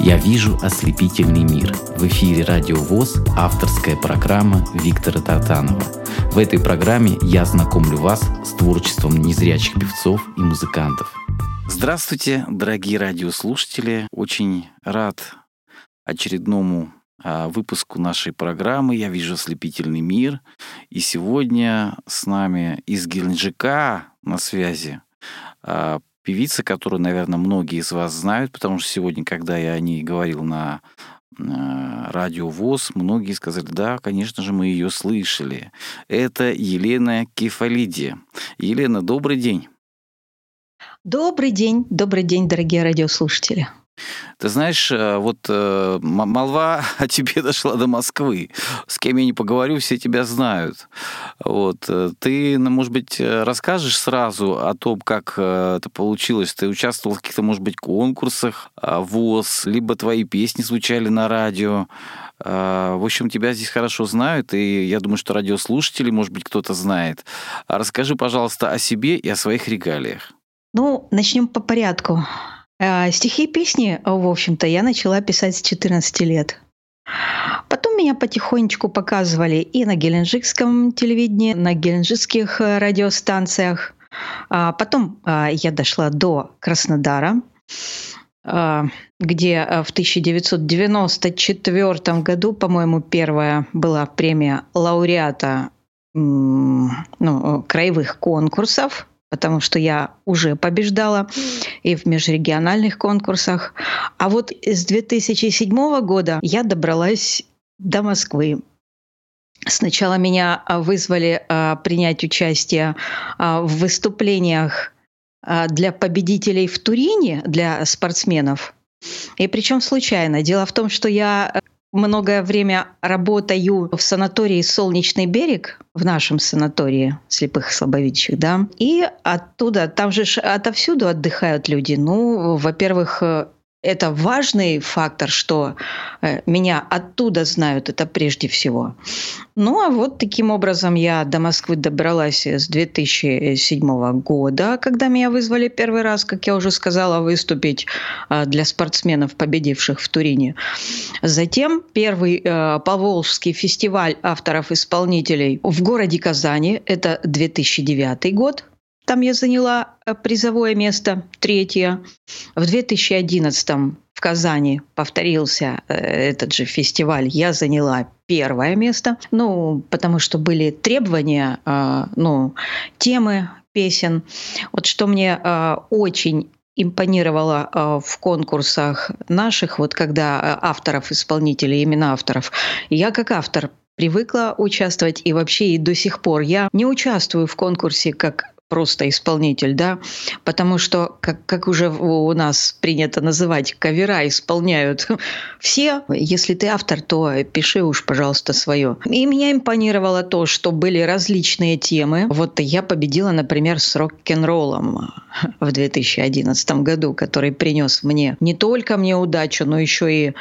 Я вижу ослепительный мир. В эфире Радио ВОЗ авторская программа Виктора Тартанова. В этой программе я знакомлю вас с творчеством незрячих певцов и музыкантов. Здравствуйте, дорогие радиослушатели. Очень рад очередному а, выпуску нашей программы «Я вижу ослепительный мир». И сегодня с нами из Геленджика на связи а, певица, которую, наверное, многие из вас знают, потому что сегодня, когда я о ней говорил на радио ВОЗ, многие сказали, да, конечно же, мы ее слышали. Это Елена Кефалиди. Елена, добрый день. Добрый день, добрый день, дорогие радиослушатели. Ты знаешь, э, вот э, молва о тебе дошла до Москвы. С кем я не поговорю, все тебя знают. Вот. Э, ты, ну, может быть, расскажешь сразу о том, как это получилось? Ты участвовал в каких-то, может быть, конкурсах ВОЗ, либо твои песни звучали на радио. В общем, тебя здесь хорошо знают, и я думаю, что радиослушатели, может быть, кто-то знает. Расскажи, пожалуйста, о себе и о своих регалиях. Ну, начнем по порядку. А, стихи и песни, в общем-то, я начала писать с 14 лет. Потом меня потихонечку показывали и на геленджикском телевидении, на геленджикских э, радиостанциях. А потом а, я дошла до Краснодара, где э, в 1994 году, по-моему, первая была премия лауреата ну, краевых конкурсов потому что я уже побеждала и в межрегиональных конкурсах. А вот с 2007 года я добралась до Москвы. Сначала меня а, вызвали а, принять участие а, в выступлениях для победителей в Турине, для спортсменов. И причем случайно. Дело в том, что я многое время работаю в санатории «Солнечный берег», в нашем санатории слепых и слабовидящих, да, и оттуда, там же отовсюду отдыхают люди. Ну, во-первых, э, это важный фактор, что э, меня оттуда знают, это прежде всего. Ну а вот таким образом я до Москвы добралась с 2007 года, когда меня вызвали первый раз, как я уже сказала, выступить э, для спортсменов, победивших в Турине. Затем первый э, Поволжский фестиваль авторов-исполнителей в городе Казани, это 2009 год, там я заняла э, призовое место, третье. В 2011 в Казани повторился э, этот же фестиваль. Я заняла первое место. Ну, потому что были требования, э, ну, темы песен. Вот что мне очень импонировало в конкурсах наших, вот когда авторов, исполнителей, имена авторов. Я как автор привыкла участвовать и вообще и до сих пор я не участвую в конкурсе как просто исполнитель, да, потому что, как, как уже у нас принято называть, кавера исполняют все. Если ты автор, то пиши уж, пожалуйста, свое. И меня импонировало то, что были различные темы. Вот я победила, например, с рок-н-роллом в 2011 году, который принес мне не только мне удачу, но еще и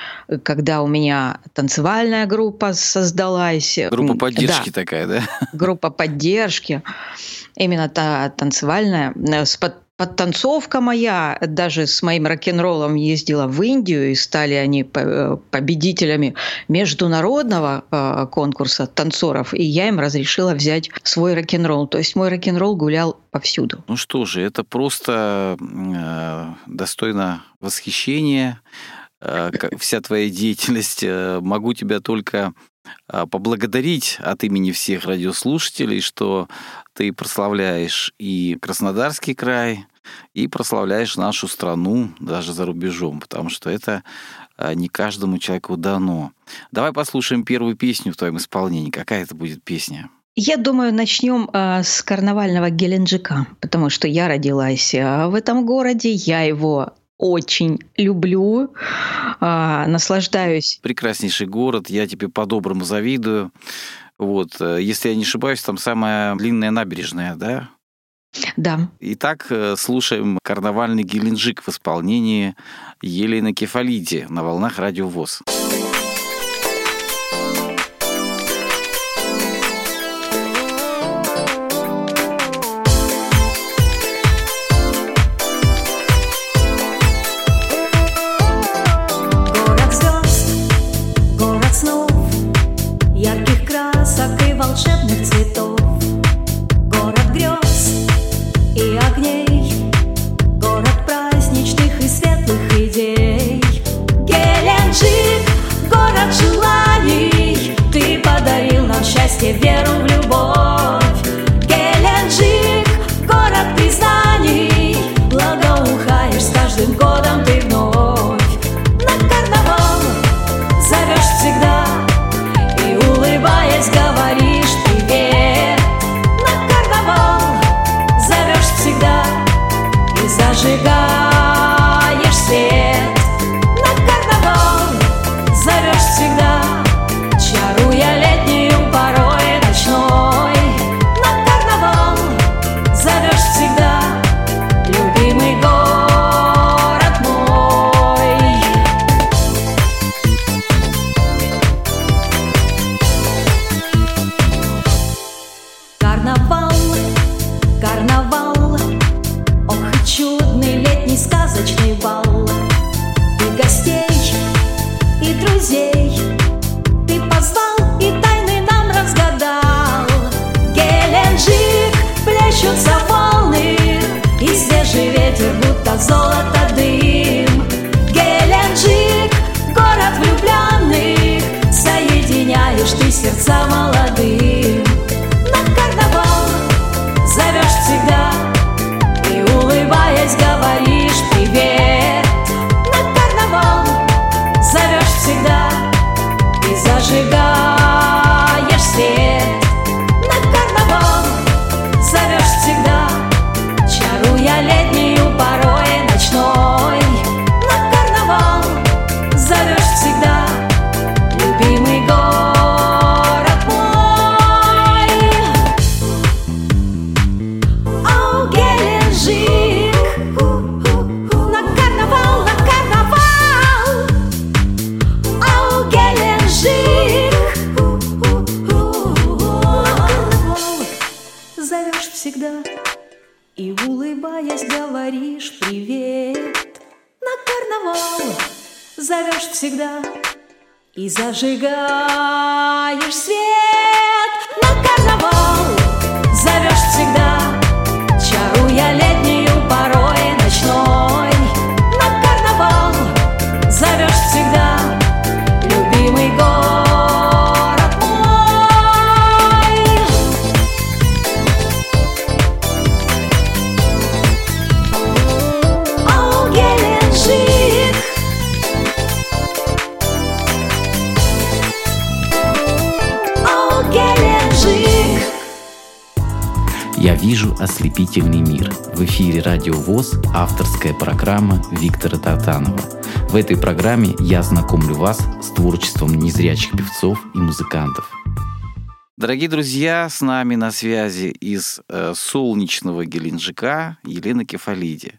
когда у меня танцевальная группа создалась. Группа поддержки да, такая, да? Группа поддержки именно та танцевальная, э, с под, подтанцовка моя, даже с моим рок-н-роллом ездила в Индию, и стали они э, победителями международного э, конкурса танцоров, и я им разрешила взять свой рок-н-ролл. То есть мой рок-н-ролл гулял повсюду. Ну что же, это просто достойно восхищения. Вся твоя деятельность. Могу тебя только поблагодарить от имени всех радиослушателей, что ты прославляешь и Краснодарский край, и прославляешь нашу страну даже за рубежом, потому что это а, не каждому человеку дано. Давай послушаем первую песню в твоем исполнении. Какая это будет песня? Я думаю, начнем э, с карнавального Геленджика, потому что я родилась в этом городе, я его очень люблю, э, наслаждаюсь. Прекраснейший город, я тебе по-доброму завидую. Вот, э, если я не ошибаюсь, там самая длинная набережная, да? Да. Итак, э, слушаем карнавальный Геленджик в исполнении Елены Кефалиди на волнах Радио ВОЗ. Вижу ослепительный мир. В эфире Радио ВОЗ авторская программа Виктора Татанова. В этой программе я знакомлю вас с творчеством незрячих певцов и музыкантов. Дорогие друзья, с нами на связи из э, солнечного Геленджика Елена Кефалиди.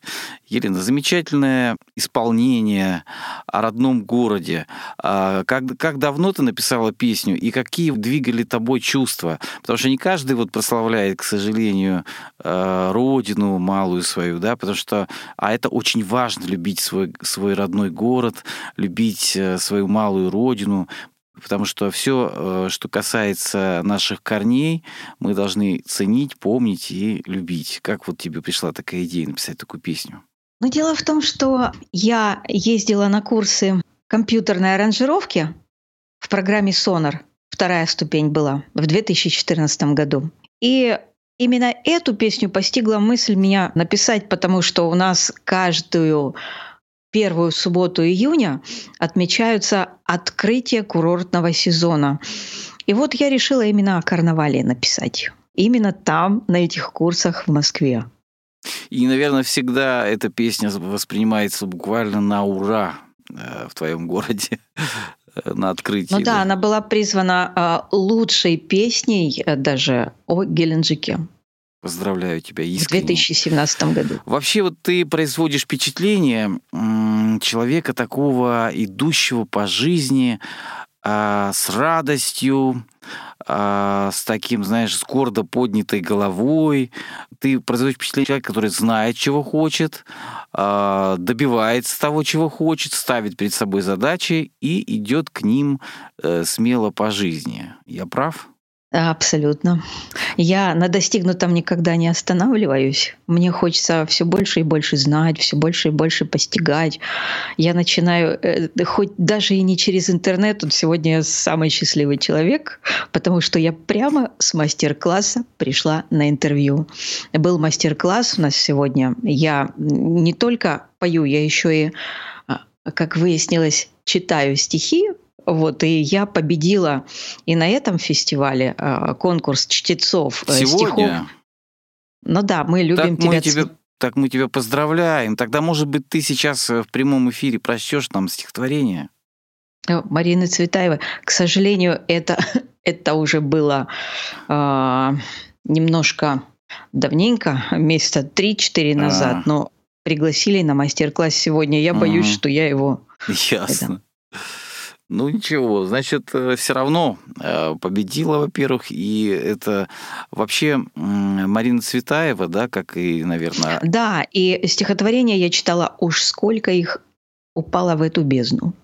Елена, замечательное исполнение о родном городе. А, как, как давно ты написала песню и какие двигали тобой чувства? Потому что не каждый вот прославляет, к сожалению, э, родину малую свою, да, потому что, а это очень важно, любить свой, свой родной город, любить э, свою малую родину, потому что все, что касается наших корней, мы должны ценить, помнить и любить. Как вот тебе пришла такая идея написать такую песню? Но дело в том, что я ездила на курсы компьютерной аранжировки в программе Sonar. Вторая ступень была в 2014 году. И именно эту песню постигла мысль меня написать, потому что у нас каждую первую субботу июня отмечаются открытие курортного сезона. И вот я решила именно о карнавале написать. Именно там, на этих курсах в Москве. И, наверное, всегда эта песня воспринимается буквально на ура в твоем городе на открытии. Ну да, да, она была призвана лучшей песней даже о Геленджике. Поздравляю тебя искренне. В 2017 году. Вообще вот ты производишь впечатление человека такого, идущего по жизни а, с радостью, а, с таким, знаешь, с гордо поднятой головой. Ты производишь впечатление человека, который знает, чего хочет, а, добивается того, чего хочет, ставит перед собой задачи и идет к ним э, смело по жизни. Я прав? Абсолютно. Я на достигнутом никогда не останавливаюсь. Мне хочется все больше и больше знать, все больше и больше постигать. Я начинаю, э, хоть даже и не через интернет, тут сегодня я самый счастливый человек, потому что я прямо с мастер-класса пришла на интервью. Был мастер-класс у нас сегодня. Я не только пою, я еще и, а, как выяснилось, читаю стихи вот, и я победила и на этом фестивале э, конкурс чтецов э, Сегодня? стихов. Ну да, мы любим так тебя. Мы тебя так мы тебя поздравляем. Тогда, может быть, ты сейчас э, в прямом эфире прочтешь нам стихотворение? Марина Цветаева, к сожалению, это, это уже было э, немножко давненько, месяца 3-4 назад, а. но пригласили на мастер-класс сегодня. Я боюсь, а. что я его... Ясно. Это, ну ничего, значит, э, все равно э, победила, во-первых, и это вообще Марина Цветаева, да, как и, наверное... Да, и стихотворение я читала, уж сколько их упало в эту бездну.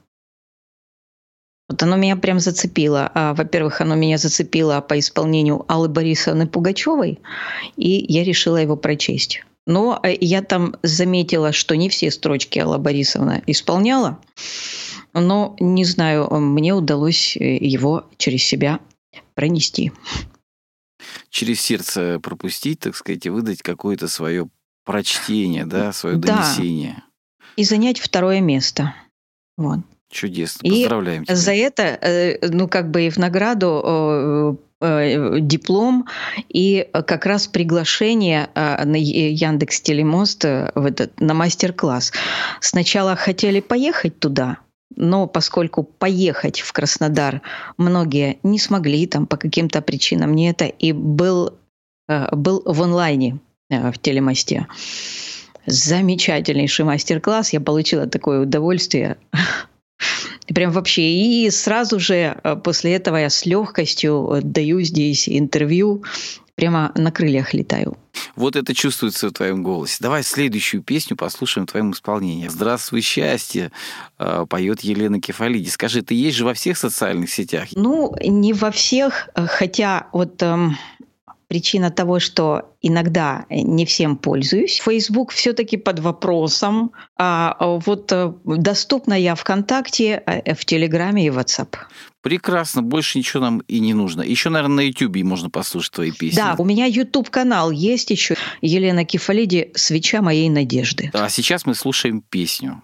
Вот оно меня прям зацепило. А, во-первых, оно меня зацепило по исполнению Аллы Борисовны Пугачевой, и я решила его прочесть. Но э, я там заметила, что не все строчки Алла Борисовна исполняла. Но, не знаю, мне удалось э, его через себя пронести. Через сердце пропустить, так сказать, и выдать какое-то свое прочтение, да, свое да. донесение. И занять второе место. Вот. Чудесно, поздравляем и тебя. За это, э, ну, как бы и в награду э, диплом и как раз приглашение на Яндекс Телемост в этот, на мастер-класс. Сначала хотели поехать туда, но поскольку поехать в Краснодар многие не смогли там по каким-то причинам не это, и был, э, был в онлайне э, в телемосте. Замечательнейший мастер-класс. Я получила такое удовольствие. Прям вообще. И сразу же э, после этого я с легкостью даю здесь интервью прямо на крыльях летаю. Вот это чувствуется в твоем голосе. Давай следующую песню послушаем в твоем исполнении. «Здравствуй, счастье» э, поет Елена Кефалиди. Скажи, ты есть же во всех социальных сетях? Ну, не во всех, э, хотя вот эм, причина того, что иногда не всем пользуюсь. Facebook все-таки под вопросом. А вот э, доступна я ВКонтакте, э, в Телеграме и WhatsApp. Прекрасно, больше ничего нам и не нужно. Еще, наверное, на Ютубе можно послушать твои песни. Да, у меня YouTube канал есть еще. Елена Кефалиди «Свеча моей надежды». А сейчас мы слушаем песню.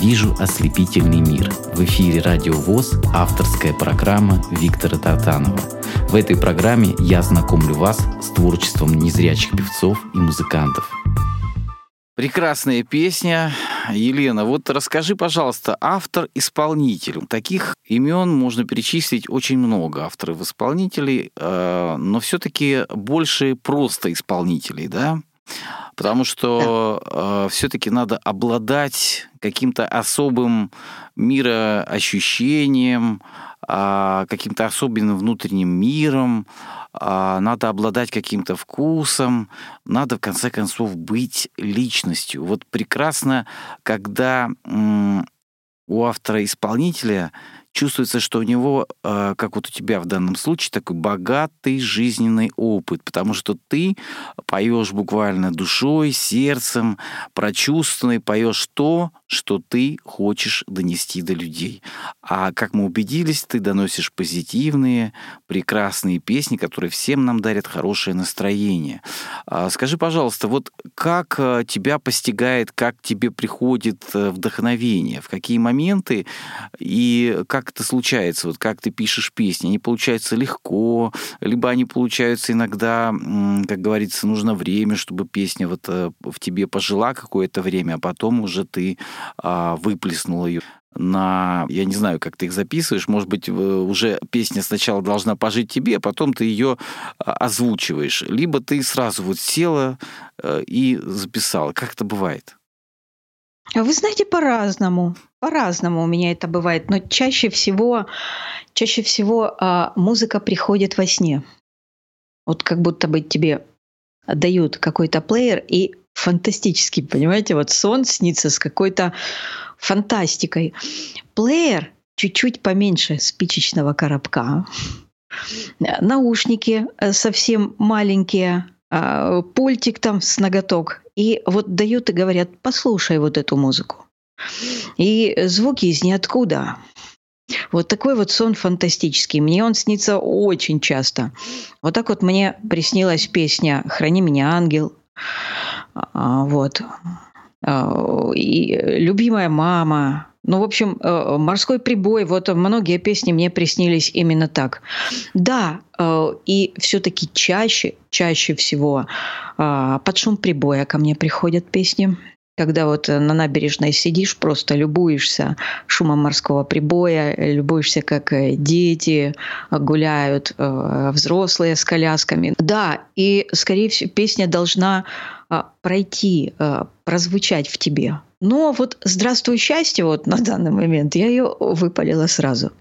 Вижу ослепительный мир». В эфире «Радио ВОЗ» авторская программа Виктора Тартанова. В этой программе я знакомлю вас с творчеством незрячих певцов и музыкантов. Прекрасная песня. Елена, вот расскажи, пожалуйста, автор-исполнитель. Таких имен можно перечислить очень много авторов-исполнителей, э, но все-таки больше просто исполнителей, да? Потому что э, все-таки надо обладать каким-то особым мироощущением, а, каким-то особенным внутренним миром, а, надо обладать каким-то вкусом, надо в конце концов быть личностью. Вот прекрасно, когда м, у автора-исполнителя чувствуется, что у него, э, как вот у тебя в данном случае, такой богатый жизненный опыт, потому что ты поешь буквально душой, сердцем, прочувствованный, поешь то, что ты хочешь донести до людей. А как мы убедились, ты доносишь позитивные, прекрасные песни, которые всем нам дарят хорошее настроение. А скажи, пожалуйста, вот как э, тебя постигает, как тебе приходит э, вдохновение, в какие моменты и как это случается, вот как ты пишешь песни, они получаются легко, либо они получаются иногда, как говорится, нужно время, чтобы песня вот э, в тебе пожила какое-то время, а потом уже ты а, выплеснул ее на, я не знаю, как ты их записываешь, может быть, уже песня сначала должна пожить тебе, а потом ты ее а, озвучиваешь, либо ты сразу вот села э, и записала. Как это бывает? А вы знаете, по-разному. По-разному у меня это бывает. Но чаще всего, чаще всего а, музыка приходит во сне. Вот как будто бы тебе дают какой-то плеер, и фантастический, понимаете, вот сон снится с какой-то фантастикой. Плеер чуть-чуть поменьше спичечного коробка. Наушники э, совсем маленькие, а, пультик там с ноготок. И вот дают и говорят, послушай вот эту музыку. И звуки из ниоткуда. Вот такой вот сон фантастический. Мне он снится очень часто. Вот так вот мне приснилась песня «Храни меня, ангел». А, вот. А, и любимая мама. Ну, в общем, э, морской прибой. Вот многие песни мне приснились именно так. Да, э, и все-таки чаще, чаще всего а, под шум прибоя ко мне приходят песни когда вот на набережной сидишь, просто любуешься шумом морского прибоя, любуешься, как э, дети гуляют, взрослые с колясками. Да, и, скорее всего, песня должна пройти, а, прозвучать в тебе. Но вот «Здравствуй, счастье» вот на данный момент я ее выпалила сразу.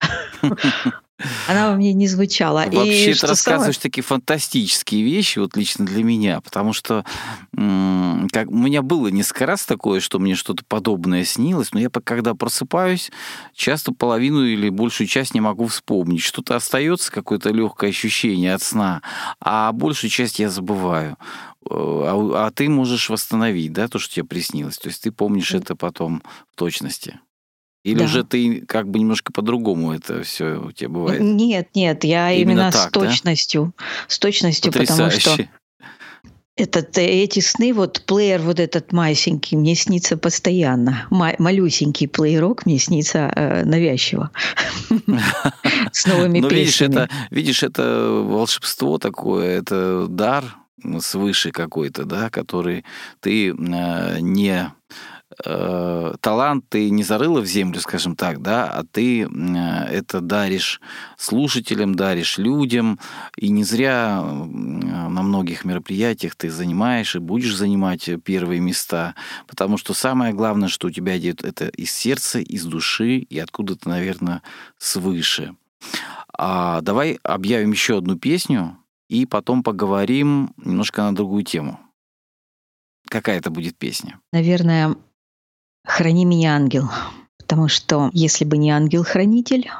Она у меня не звучала. Вообще, ты рассказываешь самое... такие фантастические вещи, вот лично для меня, потому что как, у меня было несколько раз такое, что мне что-то подобное снилось, но я когда просыпаюсь, часто половину или большую часть не могу вспомнить. Что-то остается, какое-то легкое ощущение от сна, а большую часть я забываю. Э, а, а ты можешь восстановить, да, то, что тебе приснилось. То есть ты помнишь это потом в точности. Или да. уже ты как бы немножко по-другому это все у тебя бывает? Нет, нет, я именно, именно так, с точностью. Да? С точностью, Потрясающе. потому что этот, э, эти сны, вот плеер вот этот масенький мне снится постоянно. малюсенький плеерок мне снится э, навязчиво. С новыми песнями. Видишь, это, видишь, это волшебство такое, это дар свыше какой-то, да, который ты э, не э, талант ты не зарыла в землю, скажем так, да, а ты э, это даришь слушателям, даришь людям, и не зря э, на многих мероприятиях ты занимаешь и будешь занимать первые места, потому что самое главное, что у тебя идет, это из сердца, из души и откуда-то, наверное, свыше. А давай объявим еще одну песню, и потом поговорим немножко на другую тему. Какая это будет песня? Наверное, «Храни меня, ангел». Потому что если бы не ангел-хранитель,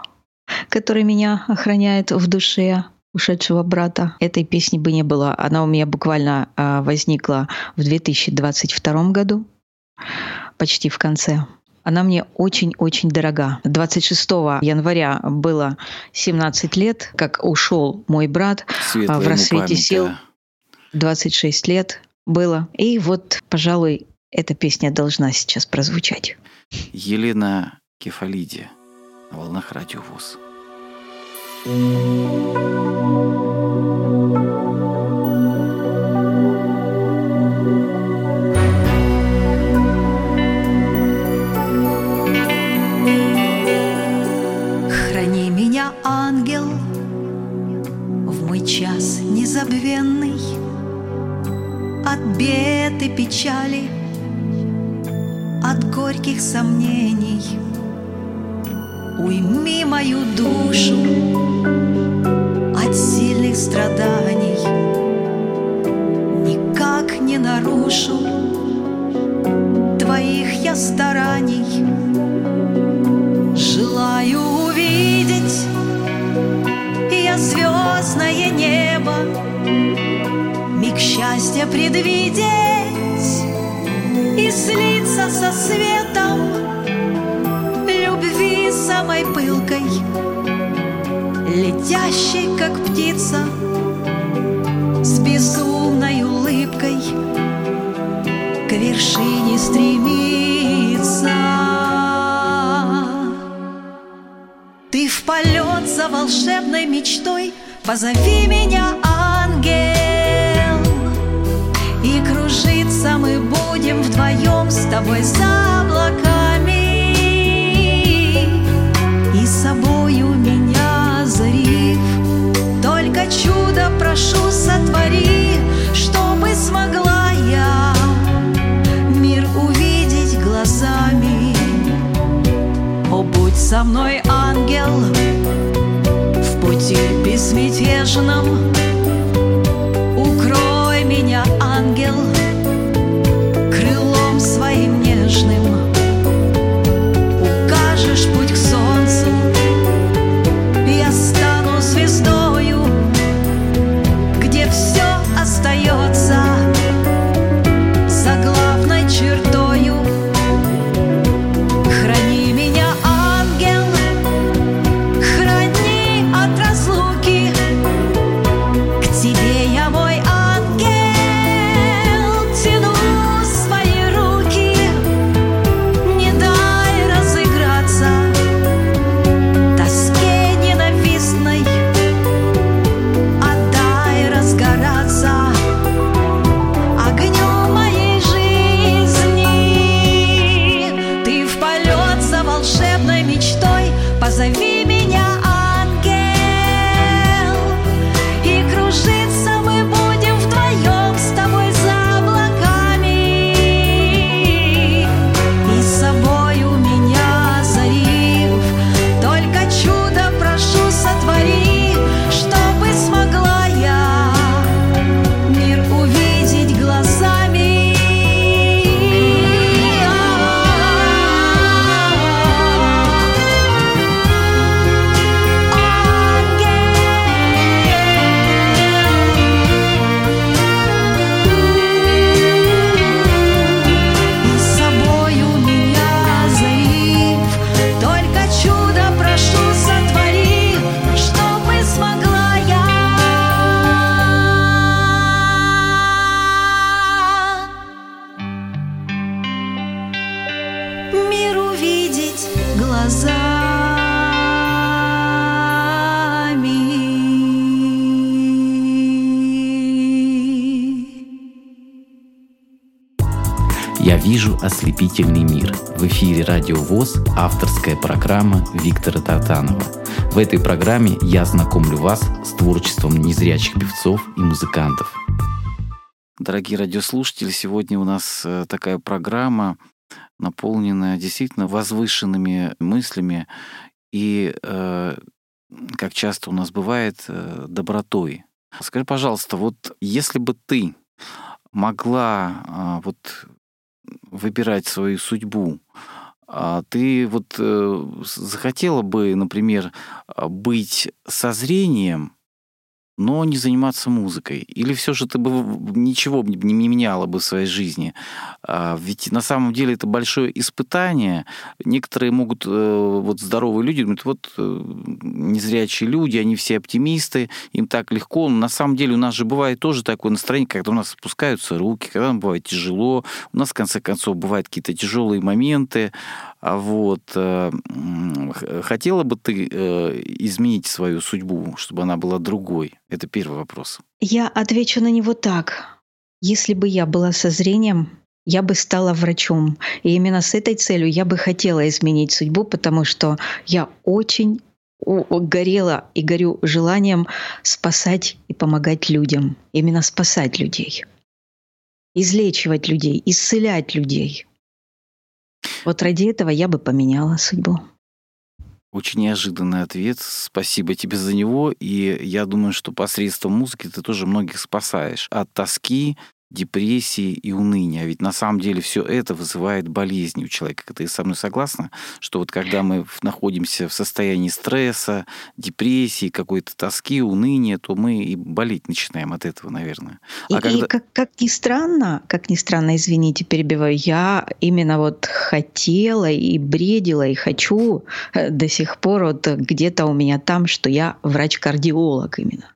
который меня охраняет в душе ушедшего брата, этой песни бы не было. Она у меня буквально а, возникла в 2022 году, почти в конце. Она мне очень-очень дорога. 26 января было 17 лет, как ушел мой брат Светлая в рассвете память, сил. Да. 26 лет было. И вот, пожалуй, эта песня должна сейчас прозвучать. Елена Кефалиди на волнах радио ВОЗ. Храни меня, ангел, в мой час незабвенный от бед и печали – от горьких сомнений. Уйми мою душу от сильных страданий. Никак не нарушу твоих я стараний. Желаю увидеть я звездное небо, миг счастья предвидеть и след слиться со светом Любви самой пылкой, Летящей, как птица, С безумной улыбкой К вершине стремиться. Ты в полет за волшебной мечтой Позови меня, ангел И кружиться мы будем вдвоем С тобой за облаками. И собою меня озарив Только чудо прошу сотвори Чтобы смогла я Мир увидеть глазами. О, будь со мной, ангел, в пути безмятежном. «Радио ВОЗ» авторская программа Виктора Тартанова. В этой программе я знакомлю вас с творчеством незрячих певцов и музыкантов. Дорогие радиослушатели, сегодня у нас э, такая программа, наполненная действительно возвышенными мыслями и, э, как часто у нас бывает, э, добротой. Скажи, пожалуйста, вот если бы ты могла а, вот выбирать свою судьбу, ты вот э, захотела бы, например, а, быть со зрением, но не заниматься музыкой? Или все же ты бы ничего не не меняла бы в своей жизни? А, Ведь на самом деле это большое испытание. Некоторые могут, э, вот здоровые люди, думают, вот э, незрячие люди, они все оптимисты, им так легко. Но на самом деле у нас же бывает тоже такое настроение, когда у нас спускаются руки, когда нам бывает тяжело, у нас, в конце концов, бывают какие-то тяжелые моменты. А вот э, х- хотела бы ты э, изменить свою судьбу, чтобы она была другой? Это первый вопрос. Я отвечу на него так. Если бы я была со зрением, я бы стала врачом. И именно с этой целью я бы хотела изменить судьбу, потому что я очень горела и горю желанием спасать и помогать людям. Именно спасать людей. Излечивать людей, исцелять людей. Вот ради этого я бы поменяла судьбу. Очень неожиданный ответ. Спасибо тебе за него. И я думаю, что посредством музыки ты тоже многих спасаешь от тоски, депрессии и уныния. А ведь на самом деле все это вызывает болезни у человека. Ты со мной согласна, что вот когда мы находимся в состоянии стресса, депрессии, какой-то тоски, уныния, то мы и болеть начинаем от этого, наверное. А и, когда... и как, как ни странно, как ни странно, извините, перебиваю, я именно вот хотела и бредила, и хочу э, до сих пор вот где-то у меня там, что я врач-кардиолог именно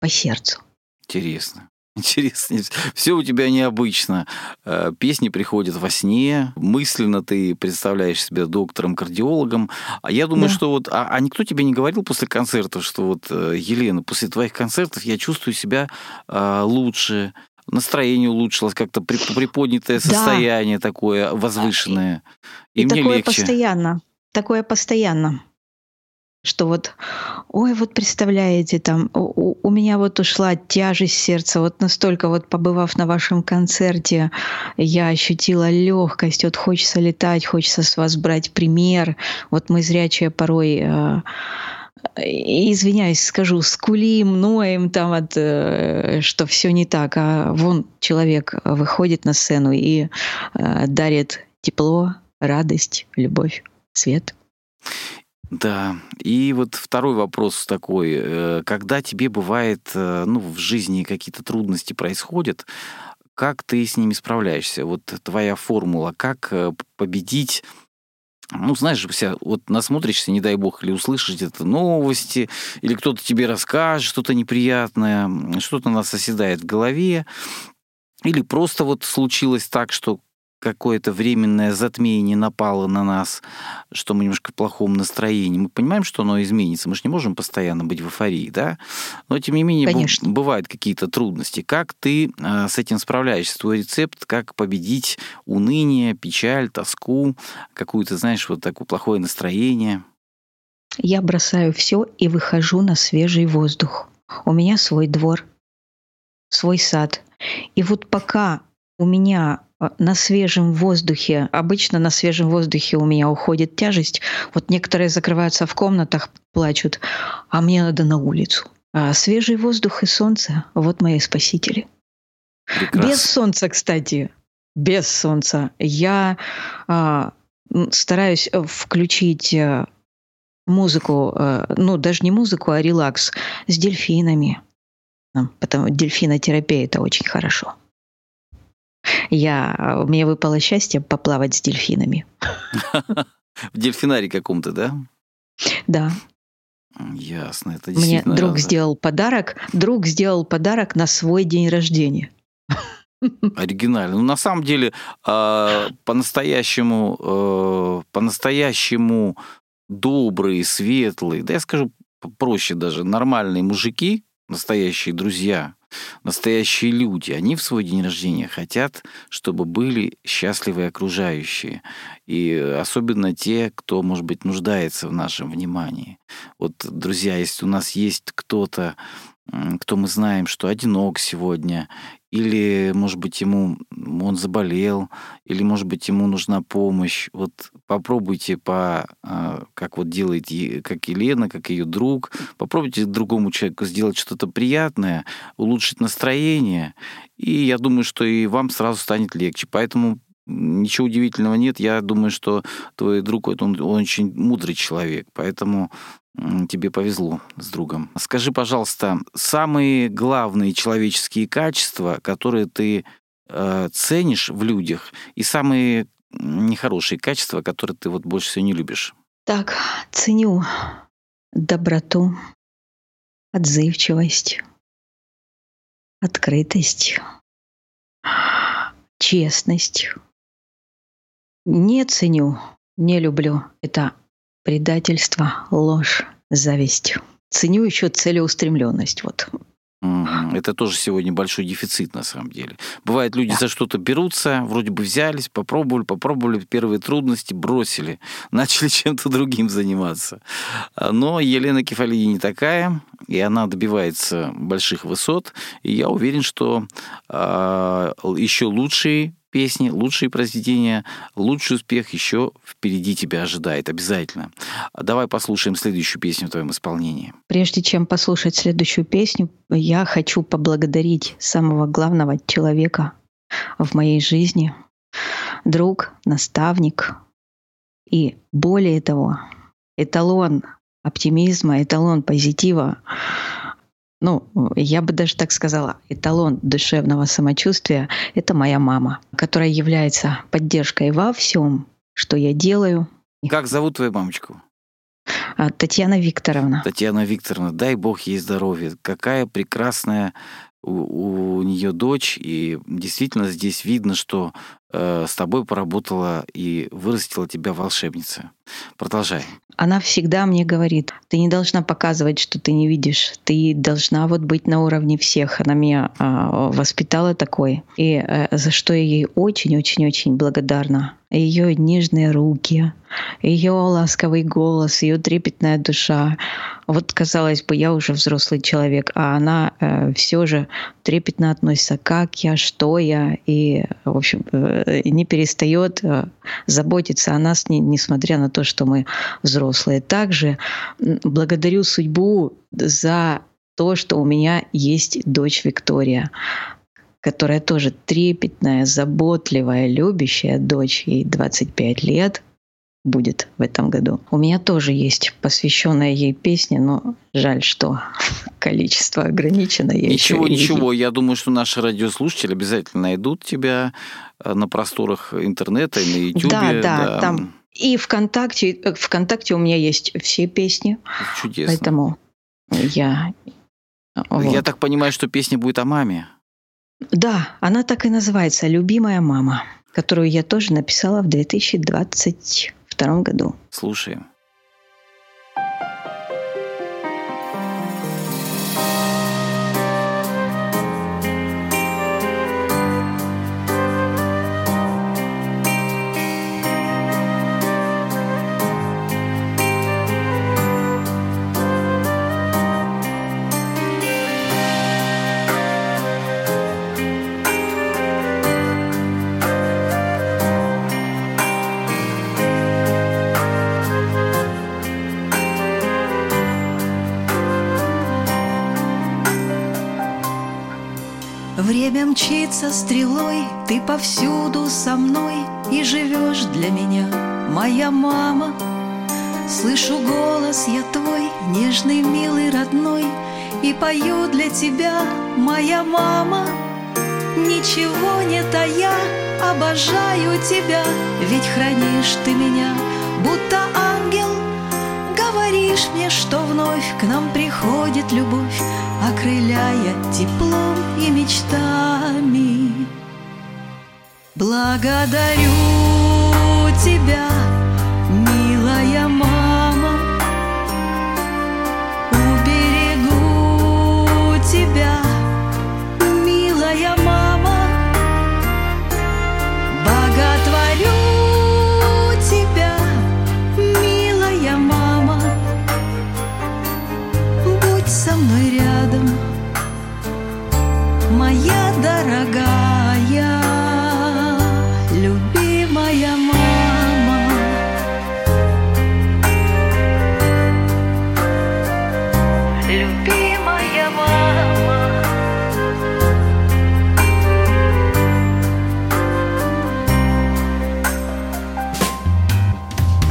по сердцу. Интересно. Интересно. Все у тебя необычно. Э, песни приходят во сне, мысленно ты представляешь себя доктором-кардиологом. А я думаю, да. что вот... А, а никто тебе не говорил после концертов, что вот, э, Елена, после твоих концертов я чувствую себя а, лучше, настроение улучшилось, как-то приподнятое состояние да. такое возвышенное. И, и мне такое легче. постоянно. Такое постоянно что вот, ой, вот представляете, там у, у меня вот ушла тяжесть сердца, вот настолько вот побывав на вашем концерте, я ощутила легкость, вот хочется летать, хочется с вас брать пример. Вот мы зрячие порой э, извиняюсь, скажу, скулим, ноем там от, э, что все не так, а вон человек выходит на сцену и э, дарит тепло, радость, любовь, свет. Да, и вот второй вопрос такой. Э, когда тебе бывает, э, ну, в жизни какие-то трудности происходят, как ты с ними справляешься? Вот твоя формула, как э, победить ну, знаешь, вот насмотришься, не дай бог, или услышишь это новости, или кто-то тебе расскажет что-то неприятное, что-то нас оседает в голове, или просто вот случилось так, что какое-то временное затмение напало на нас, что мы немножко в плохом настроении. Мы понимаем, что оно изменится. Мы же не можем постоянно быть в эйфории, да? Но, тем не менее, Конечно. бывают какие-то трудности. Как ты э, с этим справляешься? Твой рецепт, как победить уныние, печаль, тоску, какую-то, знаешь, вот такое плохое настроение? Я бросаю все и выхожу на свежий воздух. У меня свой двор, свой сад. И вот пока у меня а, на свежем воздухе, обычно на свежем воздухе у меня уходит тяжесть. Вот некоторые закрываются в комнатах, плачут, а мне надо на улицу. А свежий воздух и солнце — вот мои спасители. Прекрасно. Без солнца, кстати, без солнца. Я а, стараюсь включить э, музыку, э, ну даже не музыку, а релакс с дельфинами. Потому дельфинотерапия это очень хорошо. Я, мне выпало счастье поплавать с дельфинами. В дельфинарии каком-то, да? Да. Ясно, это Мне друг сделал подарок. Друг сделал подарок на свой день рождения. Оригинально. Ну, на самом деле, а, по-настоящему, э, по-настоящему добрые, светлые, да я скажу проще даже, нормальные мужики, настоящие друзья, настоящие люди, они в свой день рождения хотят, чтобы были счастливы окружающие. И особенно те, кто, может быть, нуждается в нашем внимании. Вот, друзья, если у нас есть кто-то, кто мы знаем, что одинок сегодня, или, может быть, ему он заболел, или, может быть, ему нужна помощь. Вот попробуйте по, а, как вот делает как Елена, как ее друг, попробуйте другому человеку сделать что-то приятное, улучшить настроение, и я думаю, что и вам сразу станет легче. Поэтому ничего удивительного нет. Я думаю, что твой друг, он, он очень мудрый человек, поэтому тебе повезло с другом. Скажи, пожалуйста, самые главные человеческие качества, которые ты э, ценишь в людях, и самые нехорошие качества, которые ты вот больше всего не любишь? Так, ценю доброту, отзывчивость, открытость, честность. Не ценю, не люблю. Это предательство, ложь, зависть. Ценю еще целеустремленность. Вот. Это тоже сегодня большой дефицит на самом деле. Бывает, люди да. за что-то берутся, вроде бы взялись, попробовали, попробовали, первые трудности бросили, начали чем-то другим заниматься. Но Елена Кефалии не такая, и она добивается больших высот. И я уверен, что э, еще лучшие песни, лучшие произведения, лучший успех еще впереди тебя ожидает обязательно. Давай послушаем следующую песню в твоем исполнении. Прежде чем послушать следующую песню, я хочу поблагодарить самого главного человека в моей жизни, друг, наставник и более того, эталон оптимизма, эталон позитива, ну, я бы даже так сказала, эталон душевного самочувствия — это моя мама, которая является поддержкой во всем, что я делаю. Как зовут твою мамочку? А, Татьяна Викторовна. Татьяна Викторовна, дай бог ей здоровья. Какая прекрасная у, у нее дочь, и действительно здесь видно, что с тобой поработала и вырастила тебя волшебница. Продолжай. Она всегда мне говорит, ты не должна показывать, что ты не видишь, ты должна вот быть на уровне всех. Она меня э, воспитала такой, и э, за что я ей очень-очень-очень благодарна ее нежные руки, ее ласковый голос, ее трепетная душа. Вот, казалось бы, я уже взрослый человек, а она э, все же трепетно относится, как я, что я, и, в общем, э, не перестает э, заботиться о нас, не, несмотря на то, что мы взрослые. Также благодарю судьбу за то, что у меня есть дочь Виктория которая тоже трепетная, заботливая, любящая дочь, ей 25 лет, будет в этом году. У меня тоже есть посвященная ей песня, но жаль, что количество ограничено. Я ничего, ничего. Я думаю, что наши радиослушатели обязательно найдут тебя э, на просторах интернета и на YouTube. Да, да, да. там. И ВКонтакте, э, ВКонтакте у меня есть все песни. Чудесно. Поэтому я... Вот. Я так понимаю, что песня будет о маме. Да, она так и называется «Любимая мама», которую я тоже написала в 2022 году. Слушаем. Повсюду со мной И живешь для меня, моя мама. Слышу голос я твой, нежный, милый, родной И пою для тебя, моя мама. Ничего не тая, обожаю тебя Ведь хранишь ты меня, будто ангел. Говоришь мне, что вновь к нам приходит любовь окрыляя теплом и мечтами. Благодарю тебя, милая мама, уберегу тебя, милая мама, боготворю тебя, милая мама, будь со мной рядом, моя дорогая, любимая мама. Любимая мама.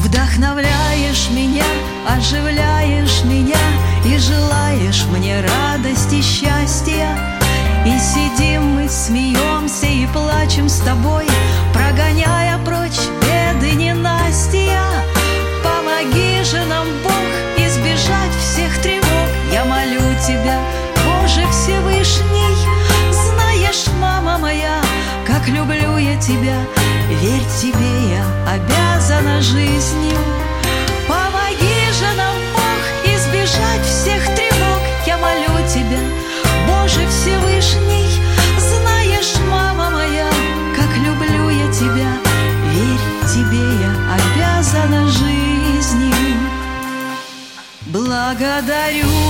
Вдохновляешь меня, оживляешь меня И желаешь мне радости, счастья И сидим мы, смеемся и плачем с тобой люблю я тебя Верь тебе, я обязана жизнью. Помоги же нам, Бог, избежать всех тревог. Я молю тебя, Боже Всевышний Знаешь, мама моя, как люблю я тебя Верь тебе, я обязана жизнью. Благодарю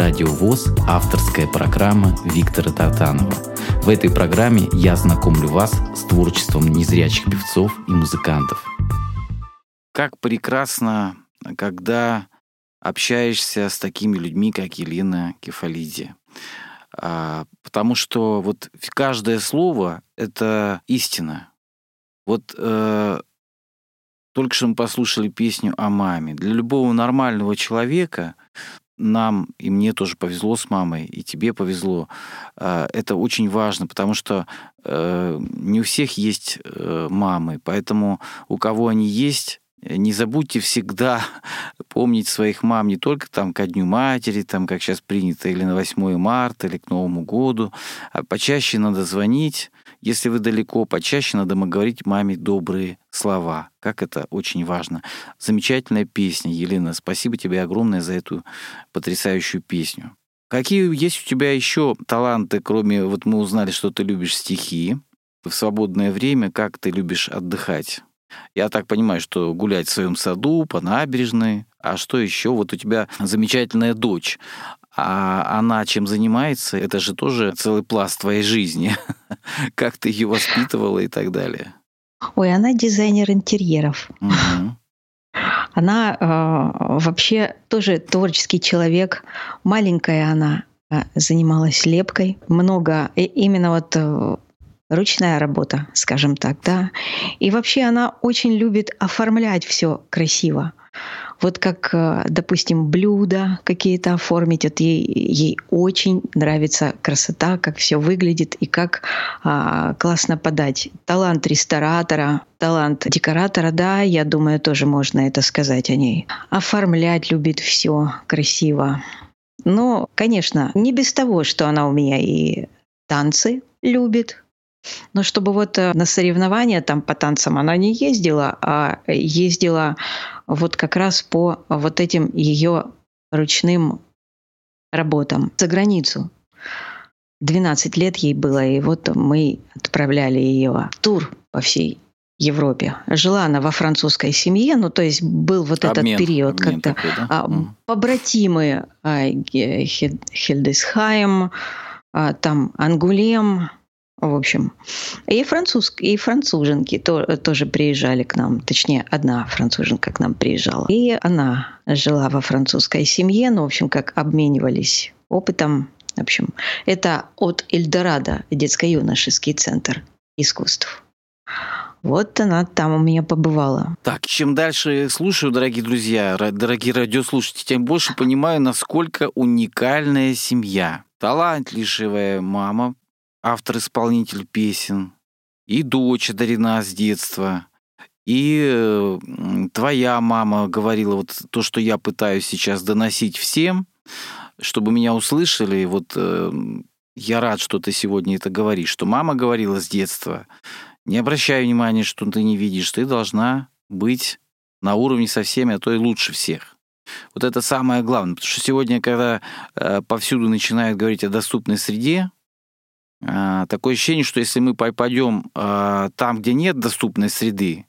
Радио ВОЗ авторская программа Виктора Тартанова. В этой программе я знакомлю вас с творчеством незрячих певцов и музыкантов. Как прекрасно, когда общаешься с такими людьми, как Елена Кефалиди. А, потому что вот каждое слово — это истина. Вот э, только что мы послушали песню о маме. Для любого нормального человека, нам и мне тоже повезло с мамой, и тебе повезло, э, это очень важно, потому что э, не у всех есть э, мамы, поэтому у кого они есть, не забудьте всегда помнить своих мам не только там ко Дню Матери, там, как сейчас принято, или на 8 марта, или к Новому году, а почаще надо звонить, если вы далеко, почаще надо говорить маме добрые слова. Как это очень важно. Замечательная песня, Елена. Спасибо тебе огромное за эту потрясающую песню. Какие есть у тебя еще таланты, кроме, вот мы узнали, что ты любишь стихи, в свободное время, как ты любишь отдыхать? Я так понимаю, что гулять в своем саду, по набережной. А что еще? Вот у тебя замечательная дочь. А она чем занимается? Это же тоже целый пласт твоей жизни. Как ты ее воспитывала и так далее. Ой, она дизайнер интерьеров. Она э, вообще тоже творческий человек. Маленькая она э, занималась лепкой. Много и именно вот э, ручная работа, скажем так, да. И вообще она очень любит оформлять все красиво. Вот как, э, допустим, блюда какие-то оформить, вот ей, ей очень нравится красота, как все выглядит и как а, классно подать. Талант ресторатора, талант декоратора, да, я думаю, тоже можно это сказать о ней. Оформлять любит все красиво. Но, конечно, не без того, что она у меня и танцы любит, но чтобы вот э, на соревнования там по танцам она не ездила, а ездила вот как раз по вот этим ее ручным работам за границу. 12 лет ей было, и вот мы отправляли ее в тур по всей Европе. Жила она во французской семье, ну то есть был вот этот Обмен, период, обмен когда такой, да? а, побратимы а, Ге- Хе- Хильдесхайм, а, там Ангулем, в общем. И, француз, и француженки то- тоже приезжали к нам, точнее, одна француженка к нам приезжала. И она жила во французской семье, ну, в общем, как обменивались опытом. В общем, это от Эльдорадо, детско-юношеский центр искусств. Вот она там у меня побывала. Так, чем дальше слушаю, дорогие друзья, дорогие радиослушатели, тем больше понимаю, насколько уникальная семья. Талантливая мама, автор-исполнитель песен, и дочь одарена с детства, и твоя мама говорила вот то, что я пытаюсь сейчас доносить всем, чтобы меня услышали. Вот э, я рад, что ты сегодня это говоришь, что мама говорила с детства. Не обращай внимания, что ты не видишь. Ты должна быть на уровне со всеми, а то и лучше всех. Вот это самое главное. Потому что сегодня, когда э, повсюду начинают говорить о доступной среде, такое ощущение, что если мы попадем э, там, где нет доступной среды,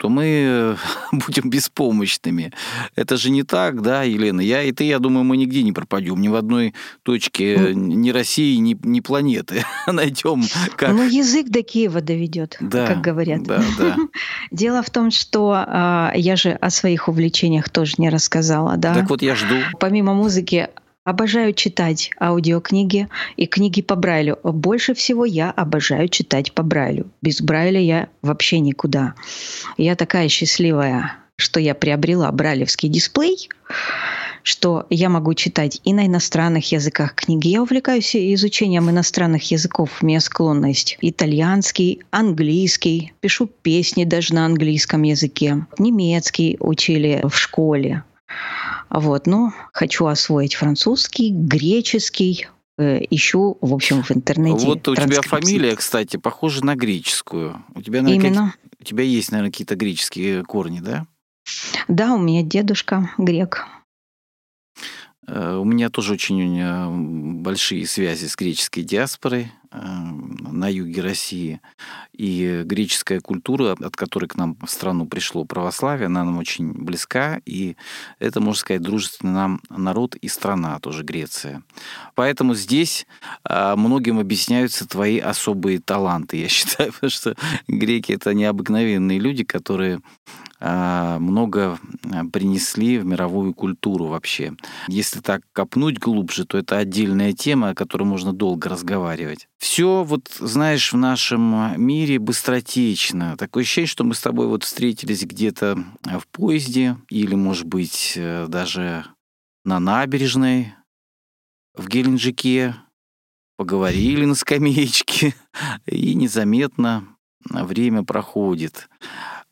то мы будем беспомощными. Это же не так, да, Елена? Я и ты, я думаю, мы нигде не пропадем, ни в одной точке э, ни России, ни, ни планеты. Найдем как... Ну, язык до Киева доведет, Да, как говорят. да, да. Дело в том, что а, я же о своих увлечениях тоже не рассказала, да. Так вот я жду. Помимо музыки, обожаю читать аудиокниги и книги по Брайлю. Больше всего я обожаю читать по Брайлю. Без Брайля я вообще никуда. Я такая счастливая, что я приобрела брайлевский дисплей что я могу читать и на иностранных языках книги. Я увлекаюсь изучением иностранных языков. У меня склонность итальянский, английский. Пишу песни даже на английском языке. Немецкий учили в школе. Вот, ну, хочу освоить французский, греческий, э, ищу, в общем, в интернете. Вот у тебя фамилия, кстати, похожа на греческую. У тебя, наверное, Именно. Как... У тебя есть, наверное, какие-то греческие корни, да? Да, у меня дедушка грек. Э, у меня тоже очень большие связи с греческой диаспорой э, на юге России. И греческая культура, от которой к нам в страну пришло православие, она нам очень близка. И это, можно сказать, дружественный нам народ и страна тоже Греция. Поэтому здесь э, многим объясняются твои особые таланты. Я считаю, что греки — это необыкновенные люди, которые а, много а, принесли в мировую культуру вообще. Если так копнуть глубже, то это отдельная тема, о которой можно долго разговаривать. Все, вот, знаешь, в нашем мире быстротечно. Такое ощущение, что мы с тобой вот встретились где-то в поезде или, может быть, э, даже на набережной в Геленджике, поговорили на скамеечке, и незаметно время проходит.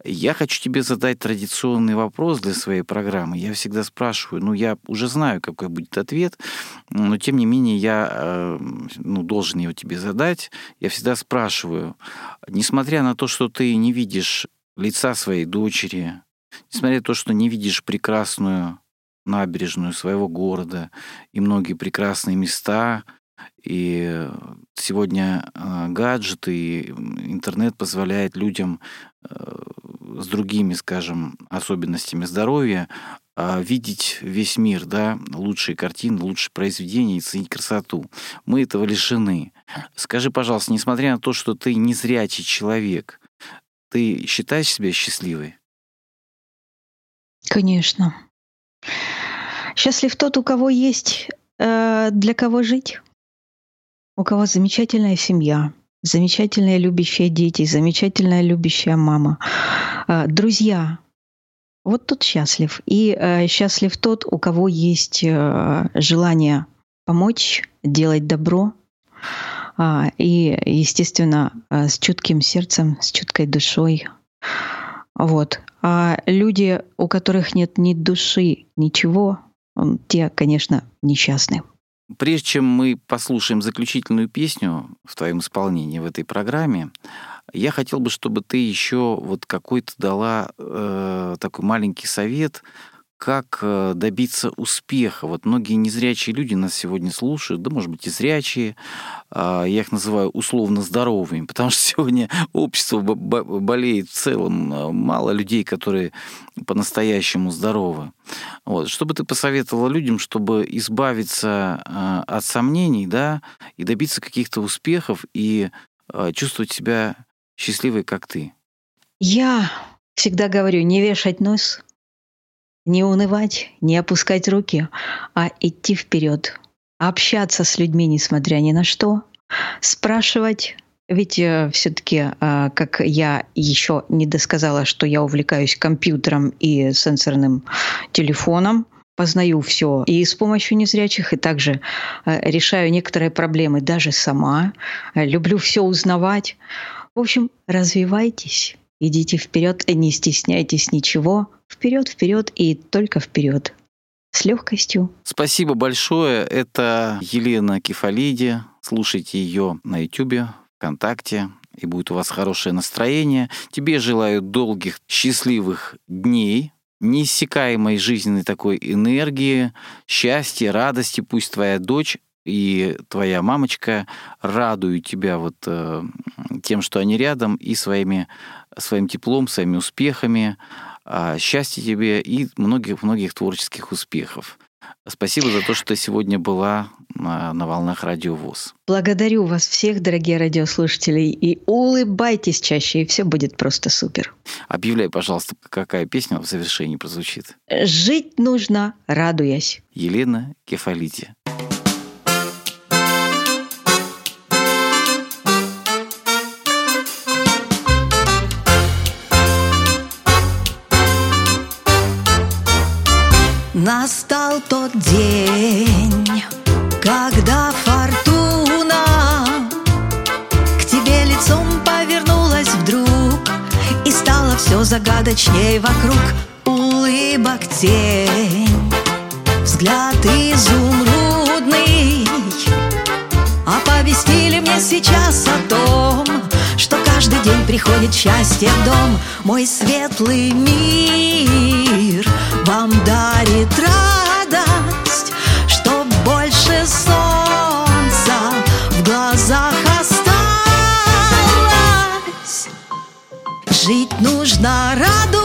Я хочу тебе задать традиционный вопрос для своей программы. Я всегда спрашиваю, ну, я уже знаю, какой будет ответ, но тем не менее я э, ну, должен его тебе задать. Я всегда спрашиваю, несмотря на то, что ты не видишь лица своей дочери, несмотря на то, что не видишь прекрасную набережную своего города и многие прекрасные места, и сегодня э, гаджеты и интернет позволяет людям э, с другими, скажем, особенностями здоровья а, видеть весь мир, да, лучшие картины, лучшие произведения и ценить красоту. Мы этого лишены. Скажи, пожалуйста, несмотря на то, что ты незрячий человек, ты считаешь себя счастливой? Конечно. Счастлив тот, у кого есть э, для кого жить, у кого замечательная семья, замечательные любящие дети, замечательная любящая мама, а, друзья. Вот тут счастлив. И э, счастлив тот, у кого есть э, желание помочь, делать добро. А, и, естественно, э, с чутким сердцем, с чуткой душой. Вот. А люди, у которых нет ни души, ничего, те, конечно, несчастны. Прежде чем мы послушаем заключительную песню в твоем исполнении в этой программе, я хотел бы, чтобы ты еще вот какой-то дала э, такой маленький совет, как э, добиться успеха. Вот многие незрячие люди нас сегодня слушают, да, может быть, и зрячие. А, я их называю условно здоровыми, потому что сегодня общество болеет в целом. А, мало людей, которые по-настоящему здоровы. Вот. Что бы ты посоветовала людям, чтобы избавиться а, от сомнений, да, и добиться каких-то успехов, и чувствовать себя счастливой, как ты? Я всегда говорю, не вешать нос, не унывать, не опускать руки, а идти вперед, общаться с людьми, несмотря ни на что, спрашивать, ведь э, все-таки, э, как я еще не досказала, что я увлекаюсь компьютером и сенсорным телефоном, познаю все и с помощью незрячих, и также э, решаю некоторые проблемы даже сама. Люблю все узнавать. В общем, развивайтесь, идите вперед, не стесняйтесь ничего. Вперед, вперед и только вперед. С легкостью. Спасибо большое. Это Елена Кефалиди. Слушайте ее на YouTube, ВКонтакте, и будет у вас хорошее настроение. Тебе желаю долгих, счастливых дней, неиссякаемой жизненной такой энергии, счастья, радости. Пусть твоя дочь и твоя мамочка радуют тебя вот э, тем, что они рядом, и своими, своим теплом, своими успехами. Э, счастья тебе и многих-многих творческих успехов. Спасибо за то, что сегодня была на, на волнах Радио ВОЗ. Благодарю вас всех, дорогие радиослушатели, и улыбайтесь чаще, и все будет просто супер. Объявляй, пожалуйста, какая песня в завершении прозвучит. Жить нужно, радуясь. Елена Кефалити. Настал тот день, когда фортуна К тебе лицом повернулась вдруг И стало все загадочней вокруг. Улыбок тень, взгляд изумрудный. Оповестили мне сейчас о том Что каждый день приходит счастье в дом. Мой светлый мир вам дарит радость Чтоб больше солнца в глазах осталось. Жить нужно радуясь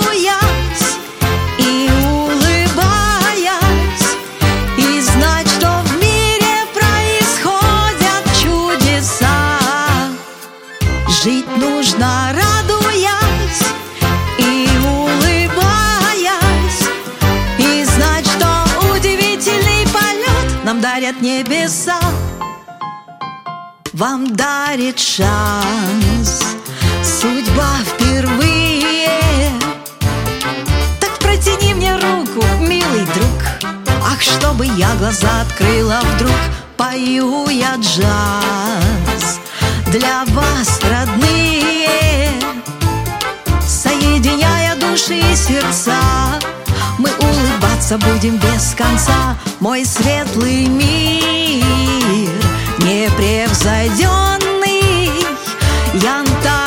Вам дарит шанс. Судьба впервые. Так протяни мне руку, милый друг. Ах, чтобы я глаза открыла вдруг. Пою я джаз для вас, родные. Соединяя души и сердца Мы улыбаться будем без конца. Мой светлый мир Непревзойденный Янтарным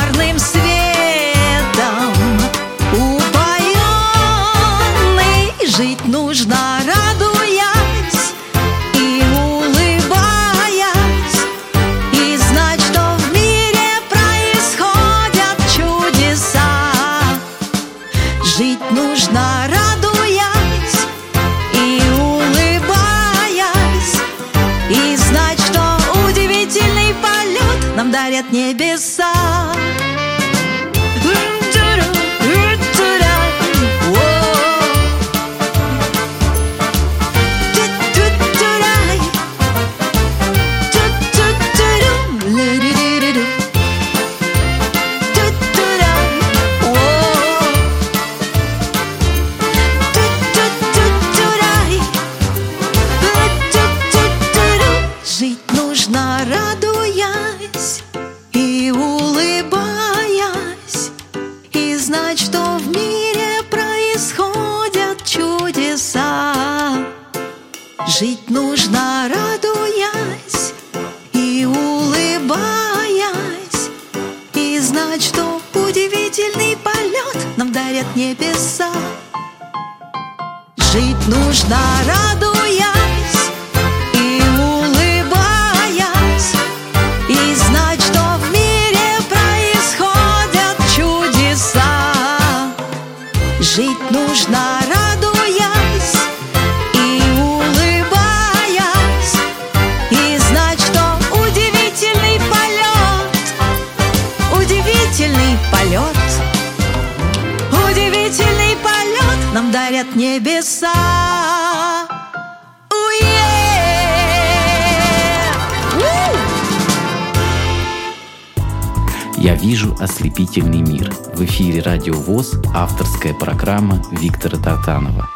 ослепительный